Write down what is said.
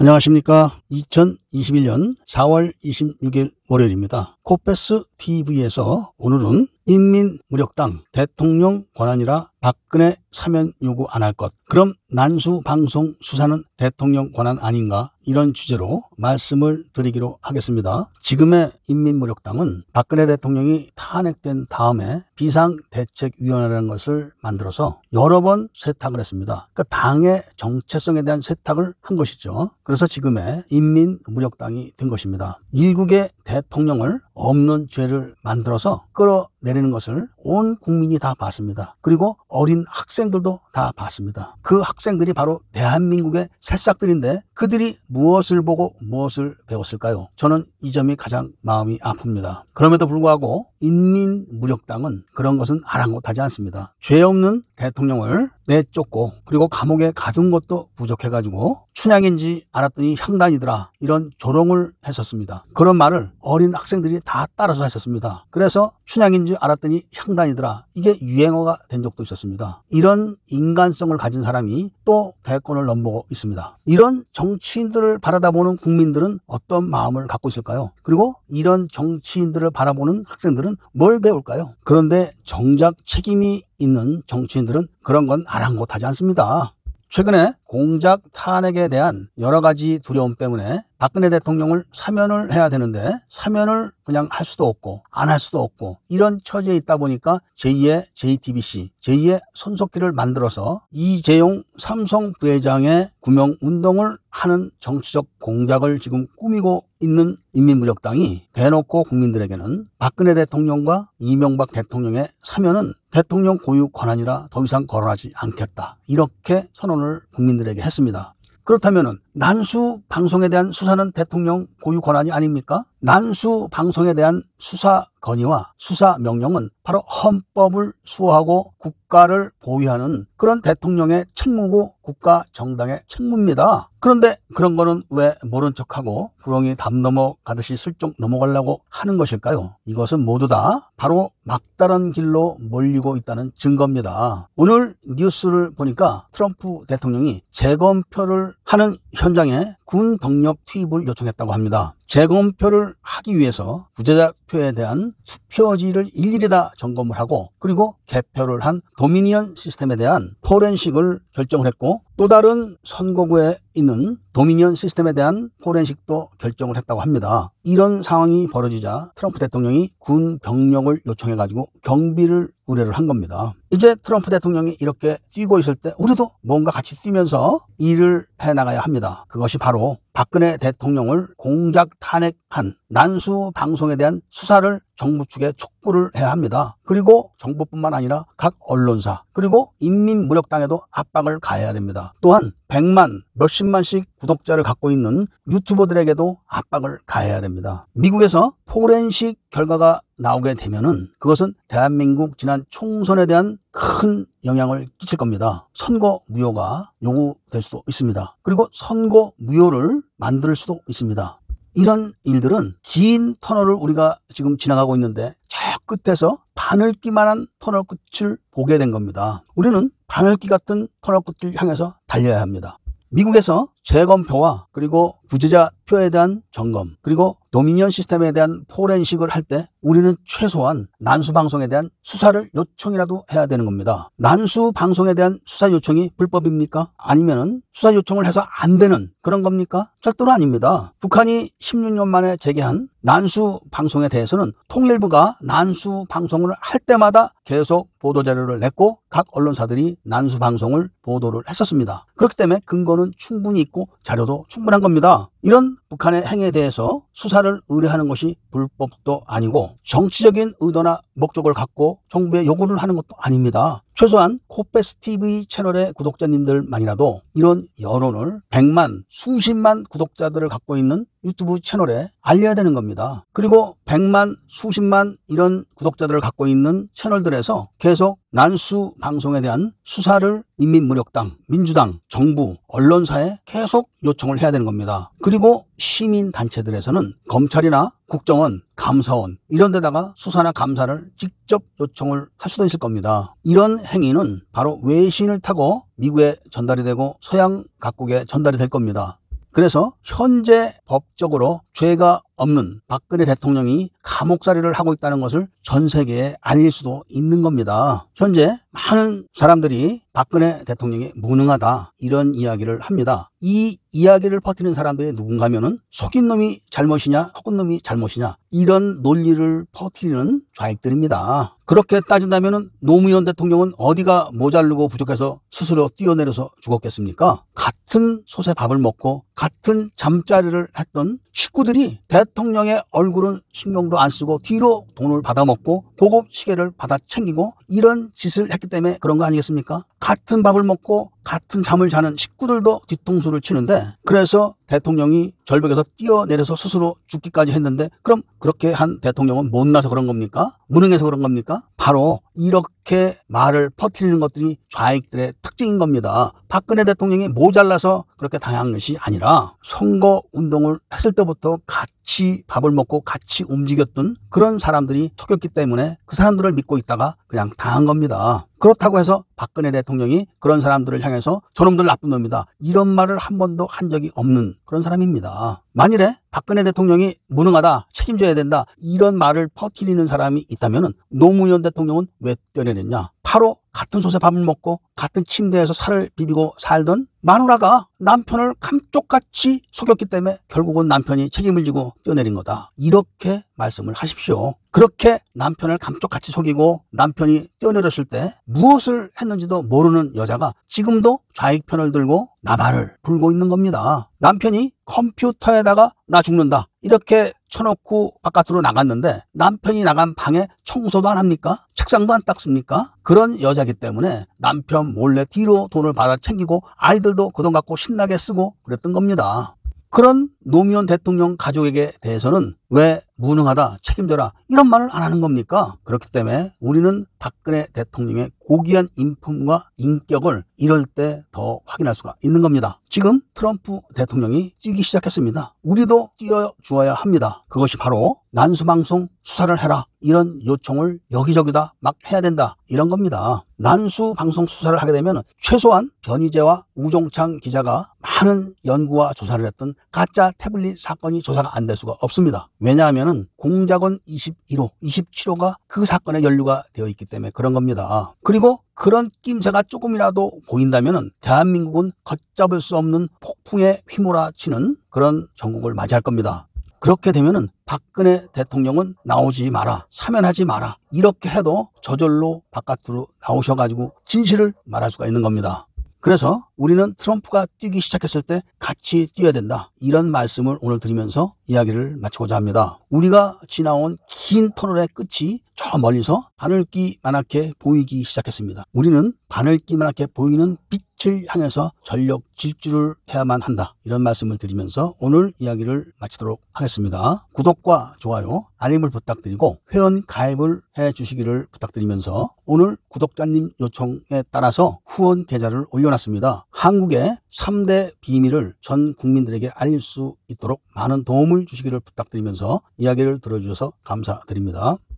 안녕하십니까. 2021년 4월 26일 월요일입니다. 코페스 TV에서 오늘은 인민무력당 대통령 권한이라 박근혜 사면 요구 안 할 것. 그럼 난수 방송 수사는 대통령 권한 아닌가? 이런 주제로 말씀을 드리기로 하겠습니다. 지금의 인민무력당은 박근혜 대통령이 탄핵된 다음에 비상대책위원회라는 것을 만들어서 여러 번 세탁을 했습니다. 그러니까 당의 정체성에 대한 세탁을 한 것이죠. 그래서 지금의 인민무력당이 된 것입니다. 일국의 대통령을 없는 죄를 만들어서 끌어내리는 것을 온 국민이 다 봤습니다. 그리고 어린 학생들도 다 봤습니다. 그 학생들이 바로 대한민국의 새싹들인데 그들이 무엇을 보고 무엇을 배웠을까요? 저는 이 점이 가장 마음이 아픕니다. 그럼에도 불구하고 인민무력당은 그런 것은 아랑곳하지 않습니다. 죄 없는 대통령을 내쫓고 그리고 감옥에 가둔 것도 부족해가지고 춘향인지 알았더니 향단이더라 이런 조롱을 했었습니다. 그런 말을 어린 학생들이 다 따라서 했었습니다. 그래서 춘향인지 알았더니 향단이더라 이게 유행어가 된 적도 있었습니다. 이런 인간성을 가진 사람이 또 대권을 넘보고 있습니다. 이런 정치인들을 바라다보는 국민들은 어떤 마음을 갖고 있을까요? 그리고 이런 정치인들을 바라보는 학생들은 뭘 배울까요? 그런데 정작 책임이 있는 정치인들은 그런 건 아랑곳하지 않습니다. 최근에 공작 탄핵에 대한 여러 가지 두려움 때문에 박근혜 대통령을 사면을 해야 되는데 사면을 그냥 할 수도 없고 안 할 수도 없고 이런 처지에 있다 보니까 제2의 JTBC, 제2의 손석기를 만들어서 이재용 삼성 부회장의 구명 운동을 하는 정치적 공작을 지금 꾸미고 있는 인민무력당이 대놓고 국민들에게는 박근혜 대통령과 이명박 대통령의 사면은 대통령 고유 권한이라 더 이상 거론하지 않겠다. 이렇게 선언을 국민 들에게 했습니다. 그렇다면 난수 방송에 대한 수사는 대통령 고유 권한이 아닙니까? 난수 방송에 대한 수사 건의와 수사 명령은 바로 헌법을 수호하고 국가를 보위하는 그런 대통령의 책무고 국가 정당의 책무입니다. 그런데 그런 거는 왜 모른 척하고 구렁이 담 넘어가듯이 슬쩍 넘어가려고 하는 것일까요? 이것은 모두 다 바로 막다른 길로 몰리고 있다는 증거입니다. 오늘 뉴스를 보니까 트럼프 대통령이 재검표를 하는 현장에 군 병력 투입을 요청했다고 합니다. 재검표를 하기 위해서 부재자표에 대한 투표지를 일일이 다 점검을 하고 그리고 개표를 한 도미니언 시스템에 대한 포렌식을 결정을 했고 또 다른 선거구에 있는 도미니언 시스템에 대한 포렌식도 결정을 했다고 합니다. 이런 상황이 벌어지자 트럼프 대통령이 군 병력을 요청해 가지고 경비를 의뢰를 한 겁니다. 이제 트럼프 대통령이 이렇게 뛰고 있을 때 우리도 뭔가 같이 뛰면서 일을 해 나가야 합니다. 그것이 바로 박근혜 대통령을 공작 탄핵한 난수 방송에 대한 수사를 정부 측에 촉구를 해야 합니다. 그리고 정부뿐만 아니라 각 언론사 그리고 인민무력당에도 압박을 가해야 됩니다. 또한 100만 몇십만씩 구독자를 갖고 있는 유튜버들에게도 압박을 가해야 됩니다. 미국에서 포렌식 결과가 나오게 되면은 그것은 대한민국 지난 총선에 대한 큰 영향을 끼칠 겁니다. 선거 무효가 요구될 수도 있습니다. 그리고 선거 무효를 만들 수도 있습니다. 이런 일들은 긴 터널을 우리가 지금 지나가고 있는데 저 끝에서 바늘기만한 터널 끝을 보게 된 겁니다. 우리는 바늘기 같은 터널 끝을 향해서 달려야 합니다. 미국에서 재검표와 그리고 부재자 표에 대한 점검 그리고 도미니언 시스템에 대한 포렌식을 할 때 우리는 최소한 난수 방송에 대한 수사를 요청이라도 해야 되는 겁니다. 난수 방송에 대한 수사 요청이 불법입니까? 아니면은 수사 요청을 해서 안 되는 그런 겁니까? 절대로 아닙니다. 북한이 16년 만에 재개한 난수 방송에 대해서는 통일부가 난수 방송을 할 때마다 계속 보도 자료를 냈고 각 언론사들이 난수 방송을 보도를 했었습니다. 그렇기 때문에 근거는 충분히 있고 자료도 충분한 겁니다. 이런 북한의 행위에 대해서 수사를 의뢰하는 것이 불법도 아니고 정치적인 의도나 목적을 갖고 정부에 요구를 하는 것도 아닙니다. 최소한 코페스 TV 채널의 구독자님들만이라도 이런 여론을 100만, 수십만 구독자들을 갖고 있는 유튜브 채널에 알려야 되는 겁니다. 그리고 100만, 수십만 이런 구독자들을 갖고 있는 채널들에서 계속 난수 방송에 대한 수사를 인민무력당, 민주당, 정부, 언론사에 계속 요청을 해야 되는 겁니다. 그리고 시민단체들에서는 검찰이나 국정원, 감사원 이런 데다가 수사나 감사를 직접 요청을 할 수도 있을 겁니다. 이런 행위는 바로 외신을 타고 미국에 전달이 되고 서양 각국에 전달이 될 겁니다. 그래서 현재 법적으로 죄가 없는 박근혜 대통령이 감옥살이를 하고 있다는 것을 전 세계에 알릴 수도 있는 겁니다. 현재 많은 사람들이 박근혜 대통령이 무능하다 이런 이야기를 합니다. 이 이야기를 퍼뜨리는 사람들이 누군가면은 속인 놈이 잘못이냐 속은 놈이 잘못이냐 이런 논리를 퍼뜨리는 좌익들입니다. 그렇게 따진다면은 노무현 대통령은 어디가 모자르고 부족해서 스스로 뛰어내려서 죽었겠습니까? 같은 솥에 밥을 먹고 같은 잠자리를 했던 식구들이 대 통령의 얼굴은 신경도 안 쓰고 뒤로 돈을 받아먹고 고급 시계를 받아 챙기고 이런 짓을 했기 때문에 그런 거 아니겠습니까? 같은 밥을 먹고 같은 잠을 자는 식구들도 뒤통수를 치는데 그래서 대통령이 절벽에서 뛰어내려서 스스로 죽기까지 했는데 그럼 그렇게 한 대통령은 못나서 그런 겁니까? 무능해서 그런 겁니까? 바로 이렇게 말을 퍼뜨리는 것들이 좌익들의 특징인 겁니다. 박근혜 대통령이 모자라서 그렇게 당한 것이 아니라 선거 운동을 했을 때부터 같이 밥을 먹고 같이 움직였던 그런 사람들이 속였기 때문에 그 사람들을 믿고 있다가 그냥 당한 겁니다. 그렇다고 해서 박근혜 대통령이 그런 사람들을 향해서 저놈들 나쁜 놈이다. 이런 말을 한 번도 한 적이 없는 그런 사람입니다. 만일에 박근혜 대통령이 무능하다, 책임져야 된다, 이런 말을 퍼뜨리는 사람이 있다면 노무현 대통령은 왜 뛰어내렸냐? 바로 같은 솥에 밥을 먹고 같은 침대에서 살을 비비고 살던 마누라가 남편을 감쪽같이 속였기 때문에 결국은 남편이 책임을 지고 뛰어내린 거다. 이렇게 말씀을 하십시오. 그렇게 남편을 감쪽같이 속이고 남편이 뛰어내렸을 때 무엇을 했는지도 모르는 여자가 지금도 좌익 편을 들고 나발을 불고 있는 겁니다. 남편이 컴퓨터에다가 나 죽는다. 이렇게 쳐놓고 바깥으로 나갔는데 남편이 나간 방에 청소도 안 합니까? 책상도 안 닦습니까? 그런 여자기 때문에 남편 몰래 뒤로 돈을 받아 챙기고 아이들도 그 돈 갖고 신나게 쓰고 그랬던 겁니다. 그런 노무현 대통령 가족에게 대해서는 왜 무능하다, 책임져라 이런 말을 안 하는 겁니까? 그렇기 때문에 우리는 박근혜 대통령의 고귀한 인품과 인격을 이럴 때 더 확인할 수가 있는 겁니다. 지금 트럼프 대통령이 뛰기 시작했습니다. 우리도 뛰어주어야 합니다. 그것이 바로 난수방송 수사를 해라 이런 요청을 여기저기다 막 해야 된다 이런 겁니다. 난수방송 수사를 하게 되면 최소한 변희재와 우종창 기자가 많은 연구와 조사를 했던 가짜 태블릿 사건이 조사가 안 될 수가 없습니다. 왜냐하면 공작원 21호, 27호가 그 사건에 연루가 되어 있기 때문에 그런 겁니다. 그리고 그런 낌새가 조금이라도 보인다면 대한민국은 걷잡을 수 없는 폭풍에 휘몰아치는 그런 전국을 맞이할 겁니다. 그렇게 되면은 박근혜 대통령은 나오지 마라, 사면하지 마라. 이렇게 해도 저절로 바깥으로 나오셔가지고 진실을 말할 수가 있는 겁니다. 그래서 우리는 트럼프가 뛰기 시작했을 때 같이 뛰어야 된다. 이런 말씀을 오늘 드리면서 이야기를 마치고자 합니다. 우리가 지나온 긴 터널의 끝이 저 멀리서 바늘기만하게 보이기 시작했습니다. 우리는 바늘기만하게 보이는 빛을 향해서 전력 질주를 해야만 한다. 이런 말씀을 드리면서 오늘 이야기를 마치도록 하겠습니다. 구독과 좋아요, 알림을 부탁드리고 회원 가입을 해 주시기를 부탁드리면서 오늘 구독자님 요청에 따라서 후원 계좌를 올려놨습니다. 한국의 3대 비밀을 전 국민들에게 알릴 수 있도록 많은 도움을 주시기를 부탁드리면서 이야기를 들어주셔서 감사드립니다.